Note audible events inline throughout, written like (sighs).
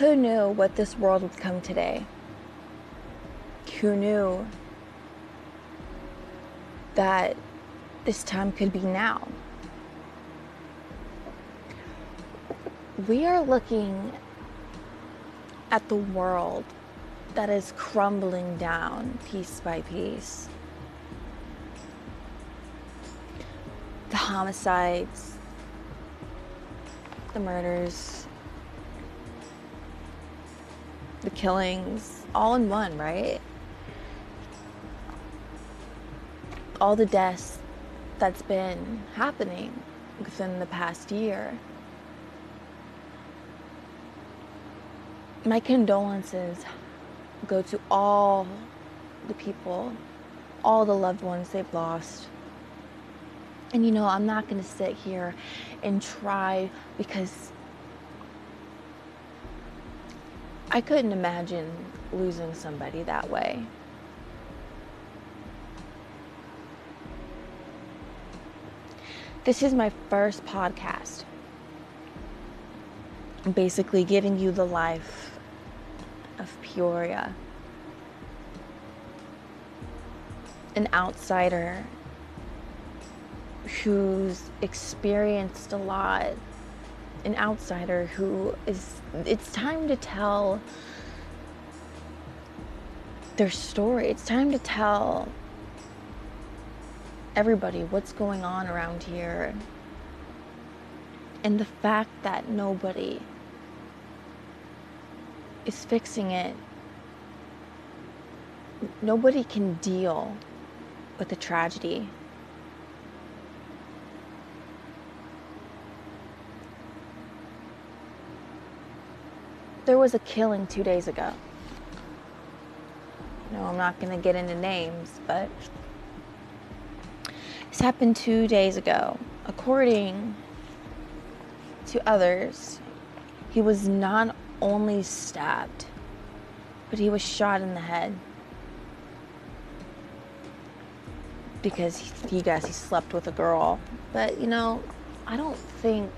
Who knew what this world would come today? Who knew that this time could be now? We are looking at the world that is crumbling down piece by piece. The homicides, the murders, the killings, all in one, right? All the deaths that's been happening within the past year. My condolences go to all the people, all the loved ones they've lost. And you know, I'm not going to sit here and try because I couldn't imagine losing somebody that way. This is my first podcast. Basically giving you the life of Peoria. An outsider who's experienced a lot, an outsider who is, it's time to tell their story. It's time to tell everybody what's going on around here. And the fact that nobody is fixing it, nobody can deal with the tragedy. There was a killing two days ago. No, I'm not going to get into names, but this happened two days ago. According to others, he was not only stabbed, but he was shot in the head. Because he, he guess he slept with a girl. But, you know, I don't think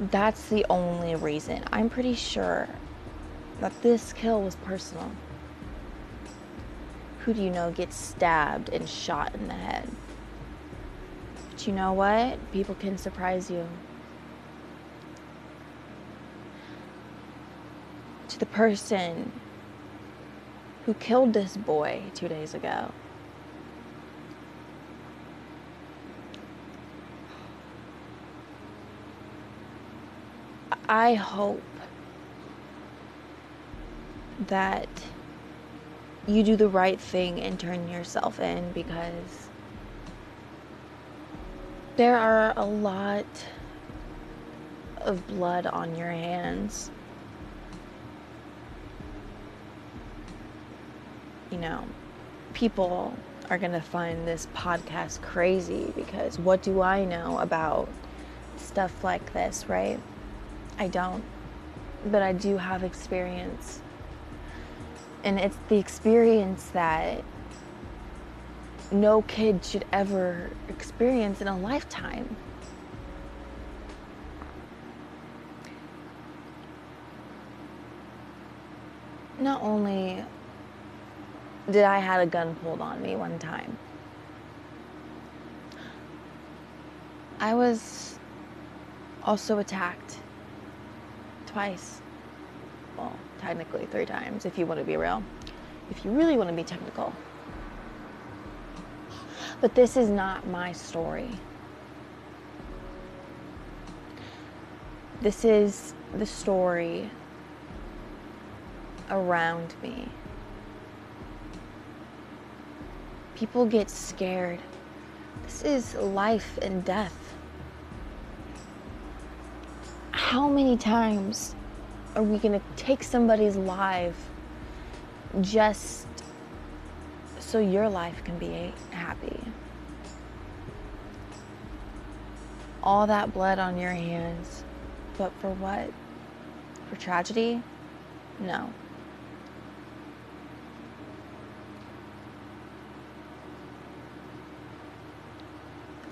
that's the only reason. I'm pretty sure that this kill was personal. Who do you know gets stabbed and shot in the head? But you know what? People can surprise you. To the person who killed this boy two days ago. I hope that you do the right thing and turn yourself in because there are a lot of blood on your hands. You know, people are going to find this podcast crazy because what do I know about stuff like this, right? I don't. But I do have experience. And it's the experience that no kid should ever experience in a lifetime. Not only did I had a gun pulled on me one time, I was also attacked twice. Well, technically three times if you want to be real. If you really want to be technical. But this is not my story. This is the story around me. People get scared. This is life and death how many times are we going to take somebody's life just so your life can be happy? All that blood on your hands, but for what? For tragedy? No.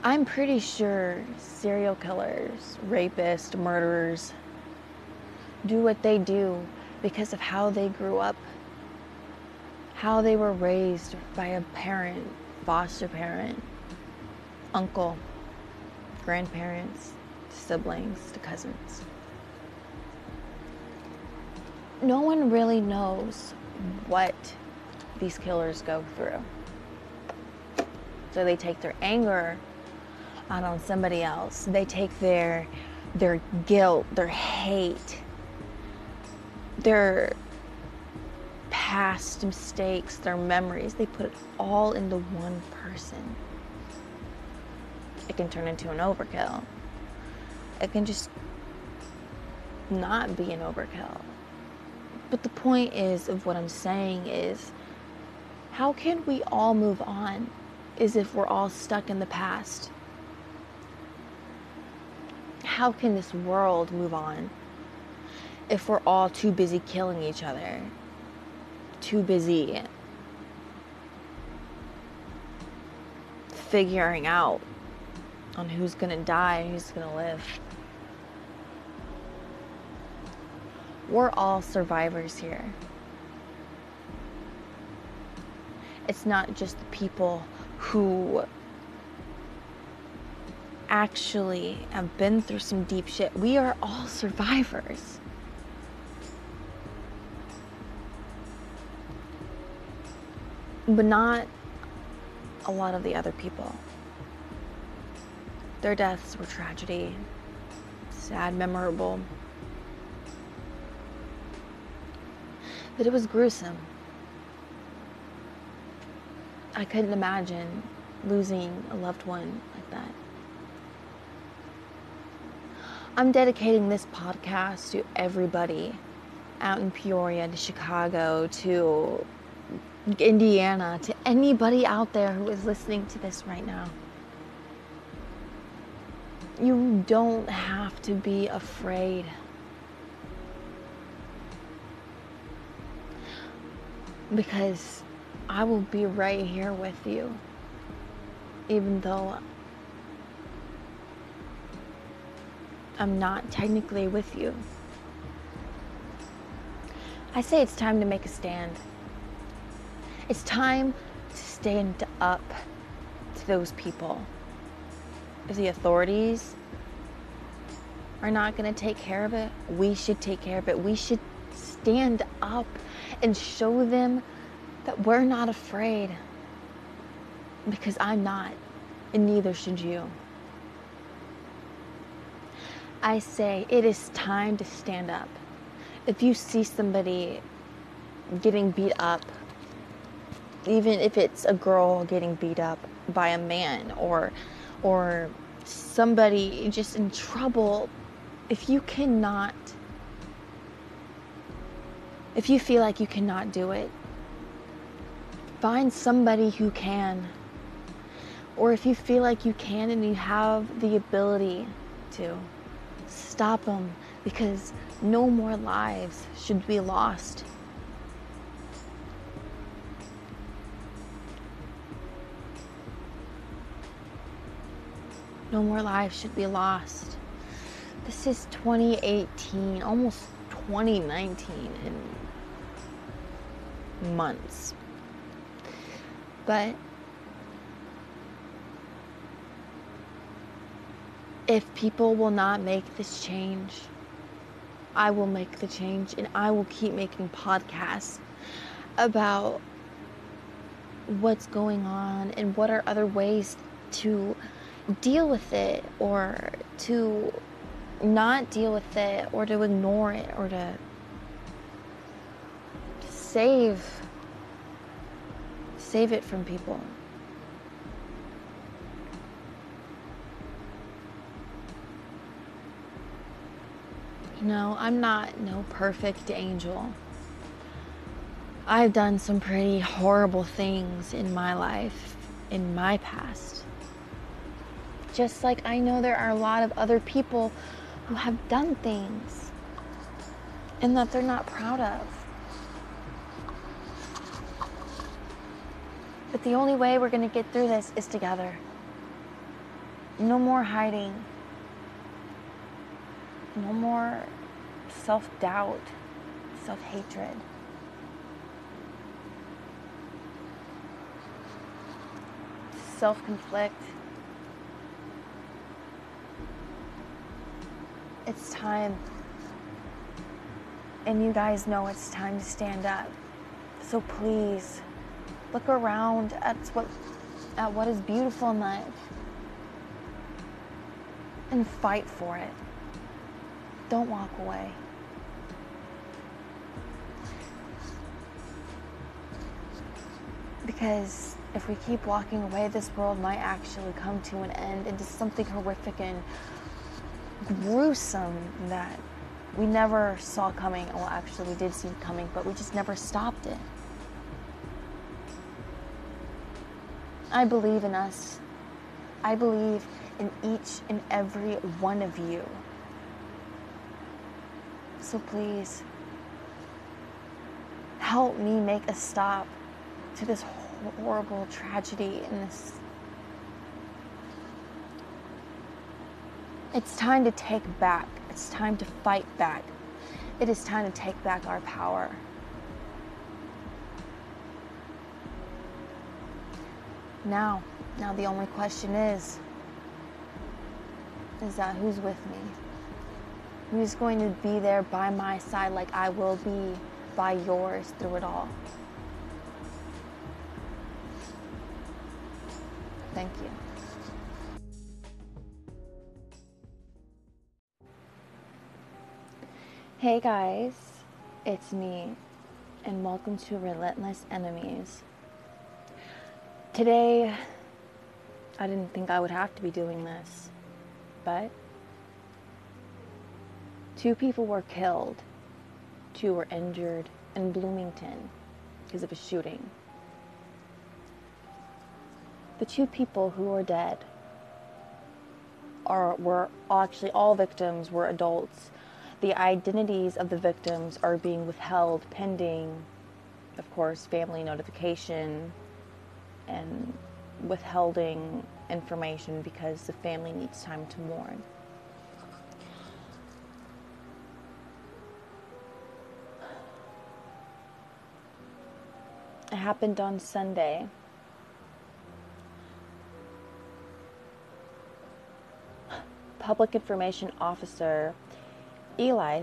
I'm pretty sure serial killers, rapists, murderers do what they do because of how they grew up, how they were raised by a parent, foster parent, uncle, grandparents, siblings, to cousins. No one really knows what these killers go through. So they take their anger out on somebody else. They take their their guilt, their hate, their past mistakes, their memories, they put it all into one person. It can turn into an overkill. It can just not be an overkill. But the point is of what I'm saying is how can we all move on is if we're all stuck in the past? How can this world move on if we're all too busy killing each other? Too busy figuring out on who's gonna die and who's gonna live. We're all survivors here. It's not just the people who actually have been through some deep shit. We are all survivors. But not a lot of the other people. Their deaths were tragedy, sad, memorable. But it was gruesome. I couldn't imagine losing a loved one like that. I'm dedicating this podcast to everybody out in Peoria, to Chicago, to Indiana, to anybody out there who is listening to this right now. You don't have to be afraid. Because I will be right here with you, even though I'm not technically with you. I say it's time to make a stand. It's time to stand up to those people. If the authorities are not going to take care of it, we should take care of it. We should stand up and show them that we're not afraid. Because I'm not, and neither should you. I say it is time to stand up. If you see somebody getting beat up, even if it's a girl getting beat up by a man or or somebody just in trouble, if you cannot if you feel like you cannot do it, find somebody who can. Or if you feel like you can and you have the ability to stop them because no more lives should be lost. No more lives should be lost. This is 2018, almost 2019 in months. But if people will not make this change, I will make the change and I will keep making podcasts about what's going on and what are other ways to deal with it or to not deal with it or to ignore it or to save save it from people. Know, I'm not no perfect angel. I've done some pretty horrible things in my life, in my past. Just like I know there are a lot of other people who have done things and that they're not proud of. But the only way we're going to get through this is together. No more hiding. No more self doubt, self hatred. Self conflict. It's time. And you guys know it's time to stand up. So please look around at what at what is beautiful in life and fight for it. Don't walk away. Because if we keep walking away, this world might actually come to an end into something horrific and gruesome that we never saw coming. Well, actually, we did see it coming, but we just never stopped it. I believe in us. I believe in each and every one of you. So please, help me make a stop to this horrible tragedy in this. It's time to take back. It's time to fight back. It is time to take back our power. Now, now the only question is is that who's with me? Who's going to be there by my side like I will be by yours through it all? Thank you. Hey guys, it's me, and welcome to Relentless Enemies. Today, I didn't think I would have to be doing this, but two people were killed, two were injured in Bloomington because of a shooting. The two people who are dead are were actually all victims were adults. The identities of the victims are being withheld pending, of course, family notification and withholding information because the family needs time to mourn. It happened on Sunday. Public Information Officer Eli,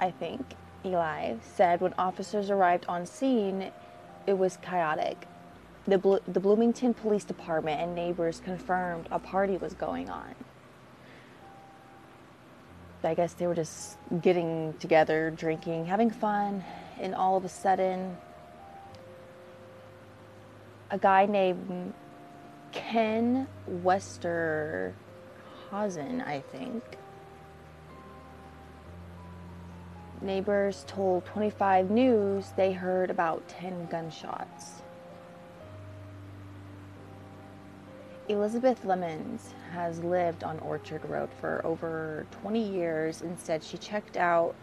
I think, Eli, said when officers arrived on scene, it was chaotic the, Blo- the Bloomington Police Department and neighbors confirmed a party was going on. I guess they were just getting together, drinking, having fun, and all of a sudden, a guy named Ken Westerhausen, I think. Neighbors told 25 News they heard about 10 gunshots. Elizabeth Lemons has lived on Orchard Road for over 20 years and said she checked out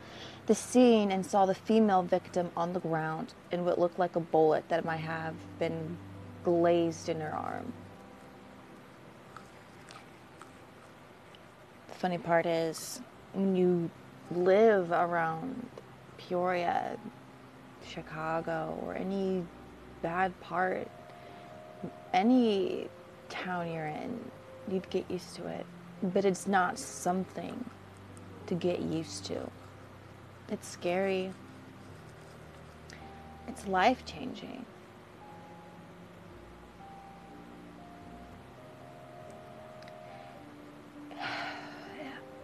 the scene and saw the female victim on the ground in what looked like a bullet that might have been glazed in her arm. Funny part is when you live around Peoria, Chicago, or any bad part, any town you're in. You'd get used to it. But it's not something to get used to. It's scary. It's life changing.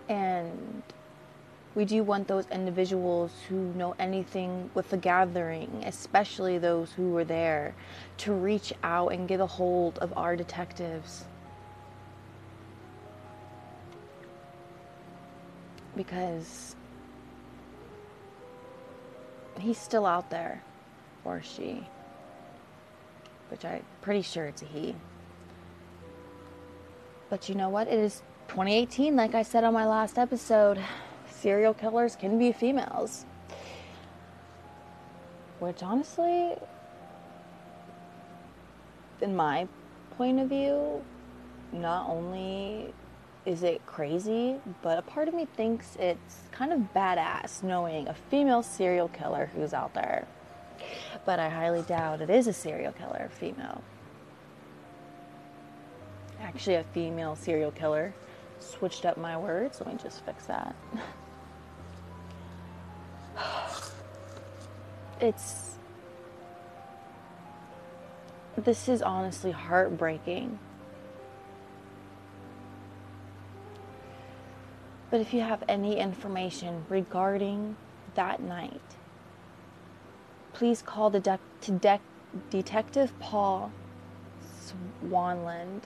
And we do want those individuals who know anything with the gathering, especially those who were there, to reach out and get a hold of our detectives. Because he's still out there, or she, which I'm pretty sure it's a he. But you know what? It is 2018, like I said on my last episode serial killers can be females. Which honestly, in my point of view, not only is it crazy? But a part of me thinks it's kind of badass knowing a female serial killer who's out there. But I highly doubt it is a serial killer, female. Actually, a female serial killer. Switched up my words. Let me just fix that. (sighs) it's. This is honestly heartbreaking. But if you have any information regarding that night, please call the de- de- Detective Paul Swanland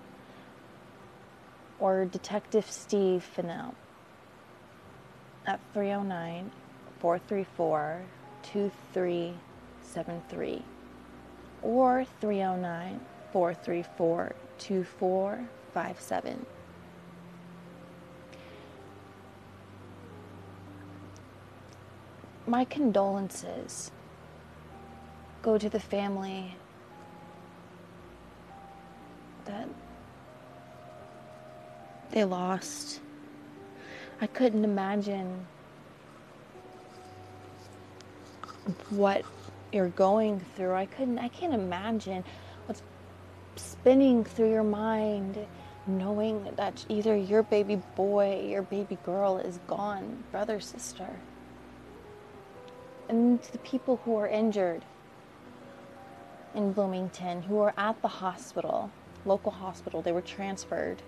or Detective Steve Fennell at 309 434 2373 or 309 434 2457. My condolences go to the family that they lost. I couldn't imagine what you're going through. I couldn't I can't imagine what's spinning through your mind knowing that either your baby boy, your baby girl is gone, brother, sister. And to the people who are injured in Bloomington who are at the hospital, local hospital, they were transferred.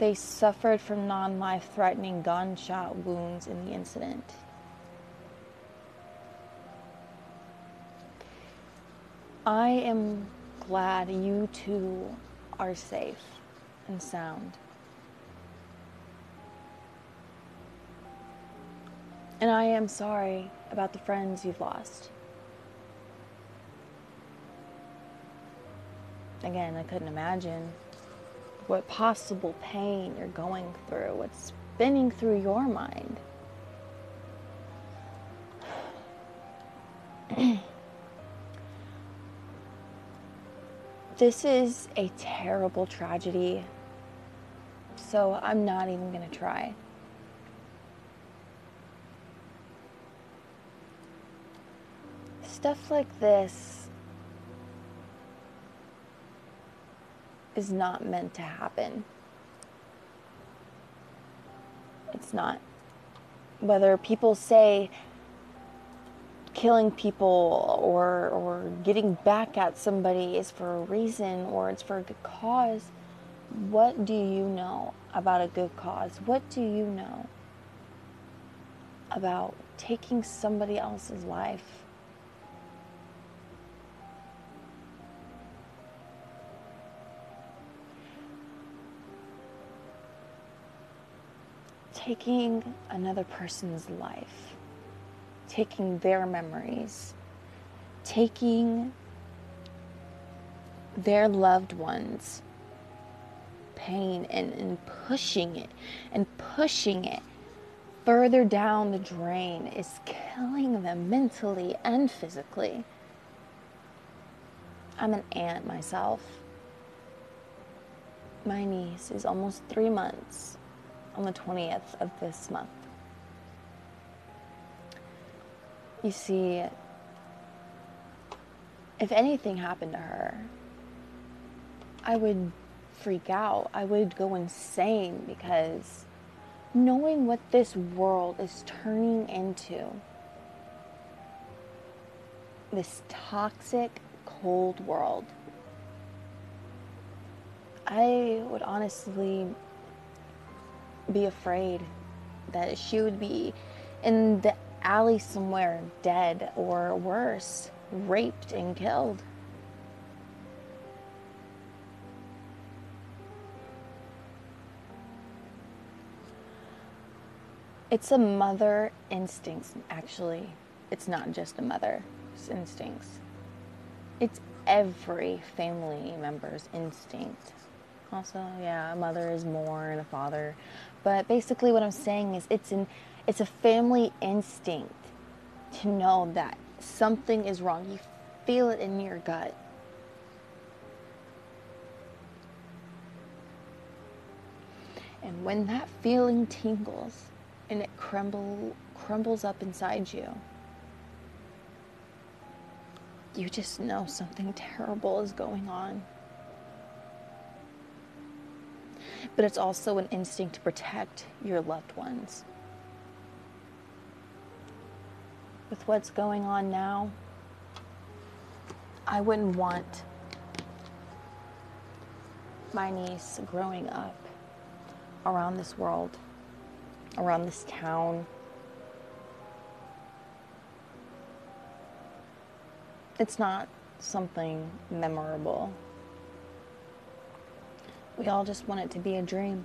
They suffered from non life threatening gunshot wounds in the incident. I am glad you two are safe and sound. And I am sorry about the friends you've lost. Again, I couldn't imagine what possible pain you're going through, what's spinning through your mind. this is a terrible tragedy, so I'm not even going to try. Stuff like this is not meant to happen. It's not. Whether people say killing people or, or getting back at somebody is for a reason or it's for a good cause, what do you know about a good cause? What do you know about taking somebody else's life? Taking another person's life, taking their memories, taking their loved ones' pain and, and pushing it and pushing it further down the drain is killing them mentally and physically. I'm an aunt myself. My niece is almost three months on the 20th of this month. You see, if anything happened to her, I would freak out. I would go insane because knowing what this world is turning into, this toxic, cold world, I would honestly be afraid that she would be in the alley somewhere dead or worse, raped and killed. It's a mother instinct, actually. It's not just a mother's instincts. It's every family member's instinct. Also, yeah, a mother is more and a father but basically, what I'm saying is it's an it's a family instinct to know that something is wrong. You feel it in your gut. And when that feeling tingles and it crumble, crumbles up inside you, you just know something terrible is going on. But it's also an instinct to protect your loved ones. With what's going on now, I wouldn't want my niece growing up around this world, around this town. It's not something memorable. We all just want it to be a dream.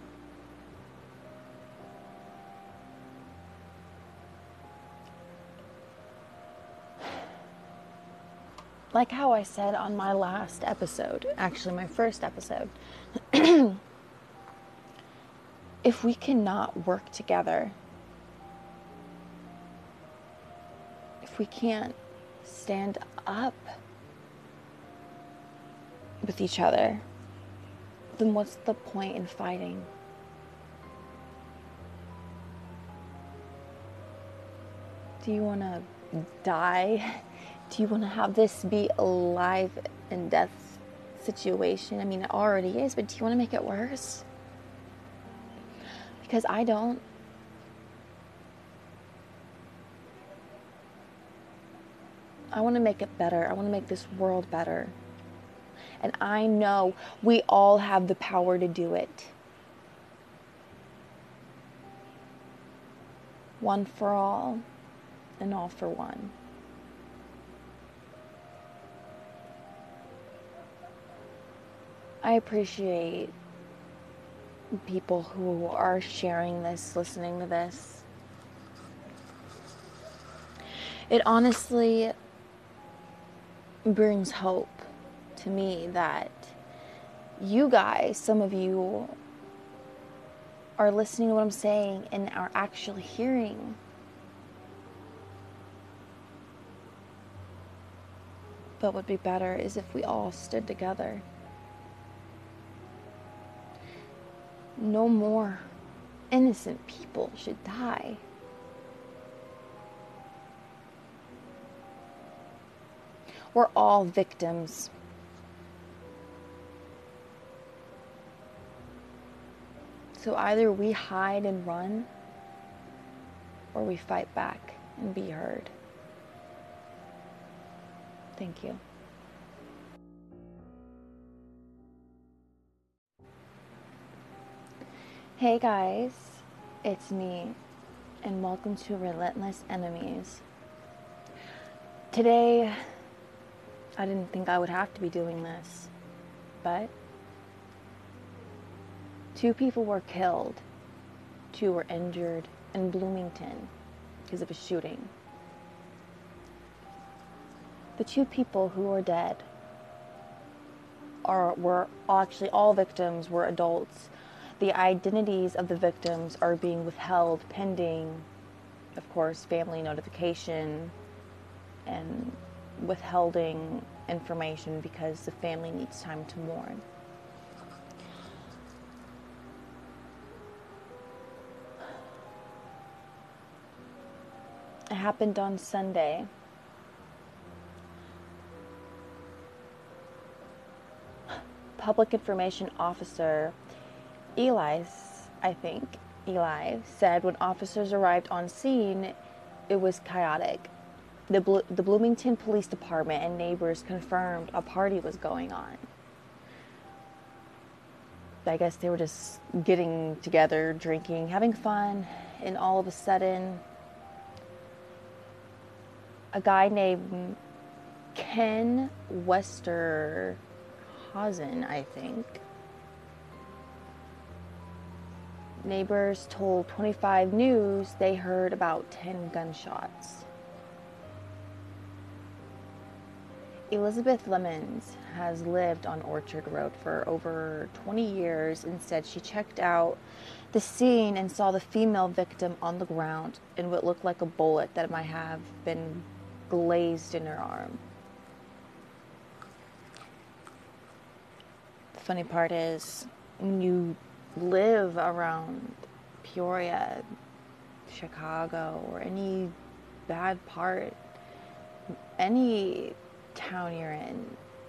Like how I said on my last episode, actually, my first episode, (clears throat) if we cannot work together, if we can't stand up with each other, then what's the point in fighting? Do you want to die? (laughs) Do you want to have this be a life and death situation? I mean, it already is, but do you want to make it worse? Because I don't. I want to make it better. I want to make this world better. And I know we all have the power to do it. One for all and all for one. I appreciate people who are sharing this, listening to this. It honestly brings hope to me that you guys, some of you, are listening to what I'm saying and are actually hearing. But what would be better is if we all stood together. No more innocent people should die. We're all victims. So either we hide and run, or we fight back and be heard. Thank you. Hey guys, it's me, and welcome to Relentless Enemies. Today, I didn't think I would have to be doing this, but two people were killed, two were injured in Bloomington because of a shooting. The two people who are dead are were actually all victims were adults. The identities of the victims are being withheld pending, of course, family notification and withholding information because the family needs time to mourn. Happened on Sunday. Public Information Officer Eli, I think, Eli, said when officers arrived on scene, it was chaotic. The, Blo- the Bloomington Police Department and neighbors confirmed a party was going on. I guess they were just getting together, drinking, having fun, and all of a sudden, a guy named Ken Westerhausen, I think. Neighbors told 25 News they heard about 10 gunshots. Elizabeth Lemons has lived on Orchard Road for over 20 years and said she checked out the scene and saw the female victim on the ground in what looked like a bullet that might have been glazed in her arm. The funny part is, when you live around Peoria, Chicago, or any bad part, any town you're in,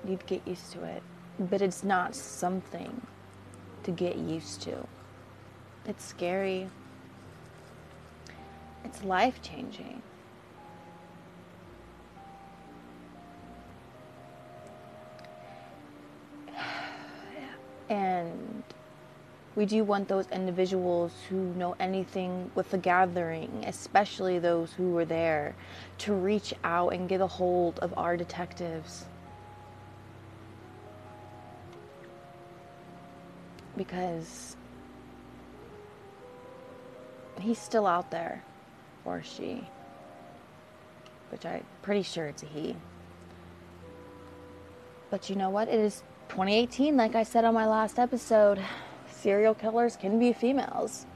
you'd get used to it. But it's not something to get used to. It's scary. It's life changing. And we do want those individuals who know anything with the gathering, especially those who were there, to reach out and get a hold of our detectives. Because he's still out there, or she, which I'm pretty sure it's a he. But you know what? It is 2018, like I said on my last episode, serial killers can be females.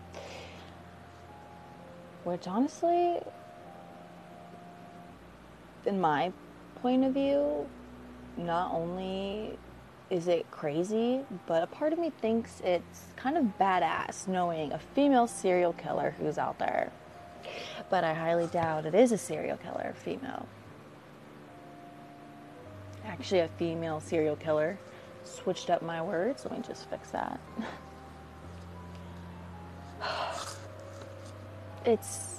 Which honestly, in my point of view, not only is it crazy, but a part of me thinks it's kind of badass knowing a female serial killer who's out there. But I highly doubt it is a serial killer, female. Actually, a female serial killer switched up my words. Let me just fix that. (sighs) it's.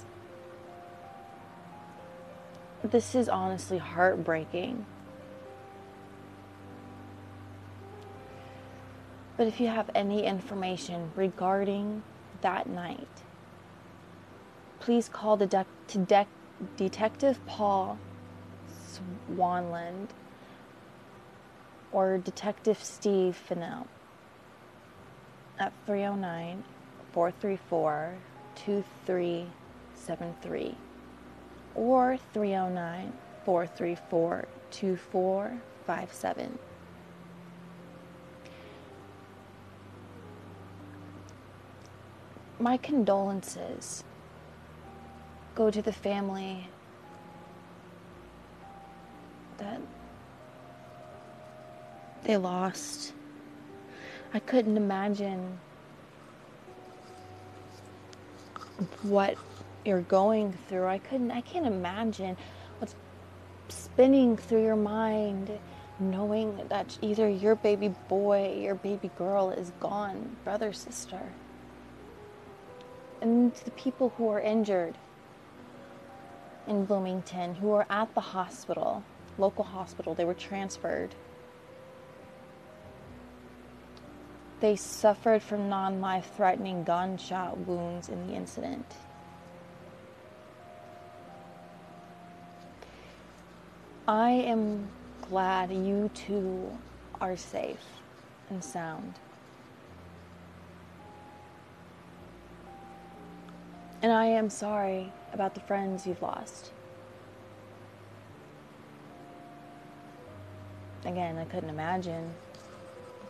This is honestly heartbreaking. But if you have any information regarding that night, please call the de- de- Detective Paul Swanland or Detective Steve Fennell at 309 434 2373 or 309 434 2457. My condolences go to the family that they lost. I couldn't imagine what you're going through. I couldn't I can't imagine what's spinning through your mind knowing that either your baby boy, your baby girl is gone, brother, sister. And to the people who are injured in Bloomington, who are at the hospital, local hospital, they were transferred. They suffered from non life threatening gunshot wounds in the incident. I am glad you two are safe and sound. And I am sorry about the friends you've lost. Again, I couldn't imagine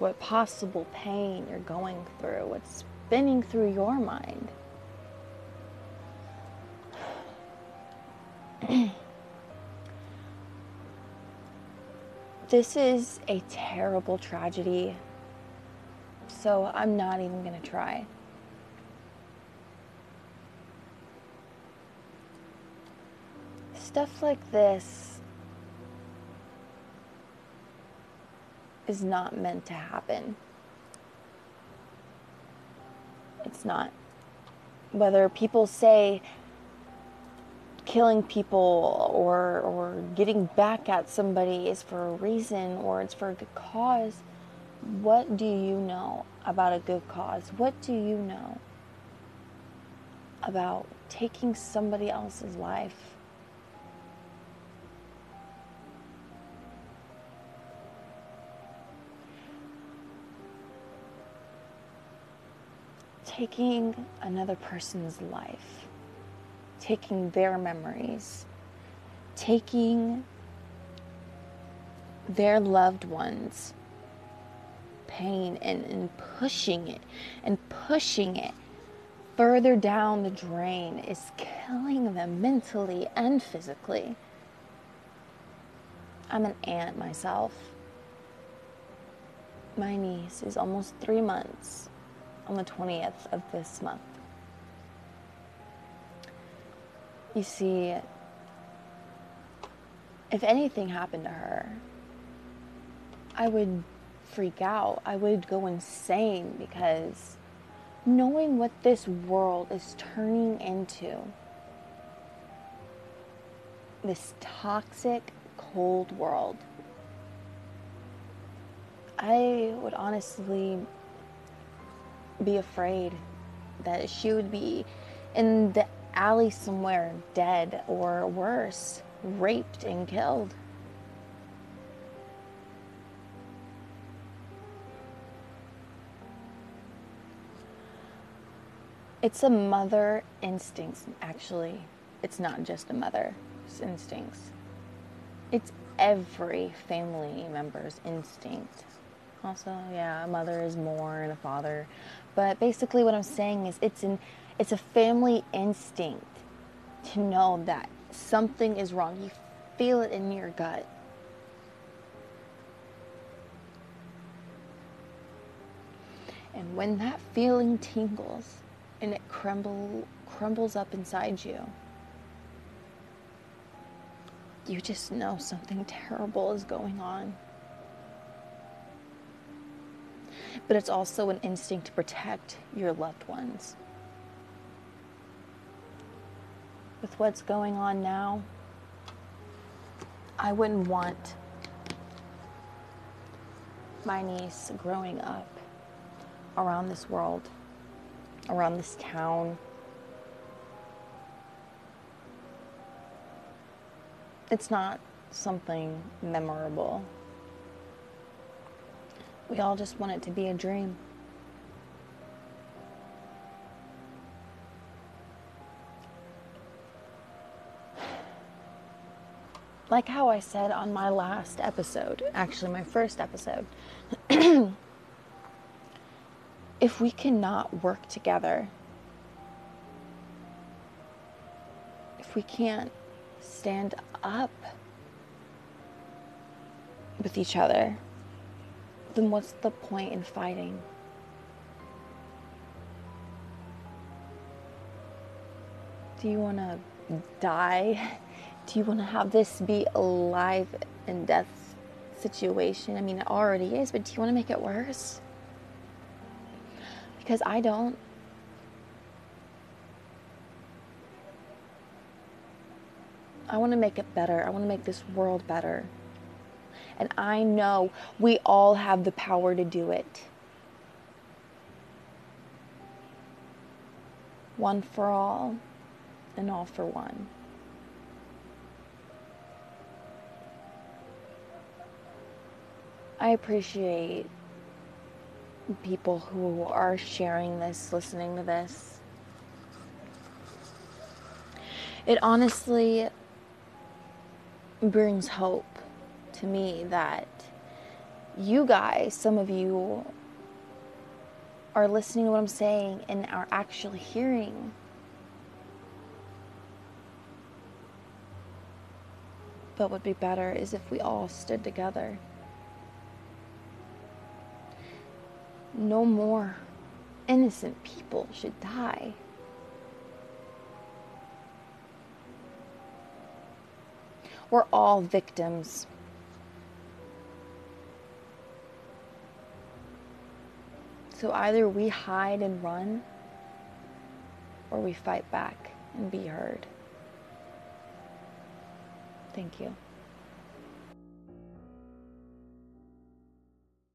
what possible pain you're going through, what's spinning through your mind. this is a terrible tragedy, so I'm not even going to try. Stuff like this is not meant to happen. It's not. Whether people say killing people or, or getting back at somebody is for a reason or it's for a good cause, what do you know about a good cause? What do you know about taking somebody else's life? Taking another person's life, taking their memories, taking their loved ones' pain and, and pushing it and pushing it further down the drain is killing them mentally and physically. I'm an aunt myself. My niece is almost three months on the 20th of this month. You see, if anything happened to her, I would freak out. I would go insane because knowing what this world is turning into, this toxic, cold world, I would honestly be afraid that she would be in the alley somewhere dead or worse, raped and killed. It's a mother instinct, actually. It's not just a mother's instincts. It's every family member's instinct. Also, yeah, a mother is more and a father. But basically what I'm saying is it's an it's a family instinct to know that something is wrong. You feel it in your gut. And when that feeling tingles and it crumble crumbles up inside you, you just know something terrible is going on. But it's also an instinct to protect your loved ones. with what's going on now, I wouldn't want my niece growing up around this world, around this town. It's not something memorable. We all just want it to be a dream. like how I said on my last episode, actually, my first episode, (clears throat) if we cannot work together, if we can't stand up with each other, then what's the point in fighting? Do you want to die? (laughs) do you want to have this be a life and death situation? I mean, it already is, but do you want to make it worse? Because I don't. I want to make it better. I want to make this world better. And I know we all have the power to do it. One for all and all for one. I appreciate people who are sharing this, listening to this. It honestly brings hope to me that you guys, some of you, are listening to what I'm saying and are actually hearing. But what would be better is if we all stood together. no more innocent people should die. We're all victims. So either we hide and run, or we fight back and be heard. Thank you.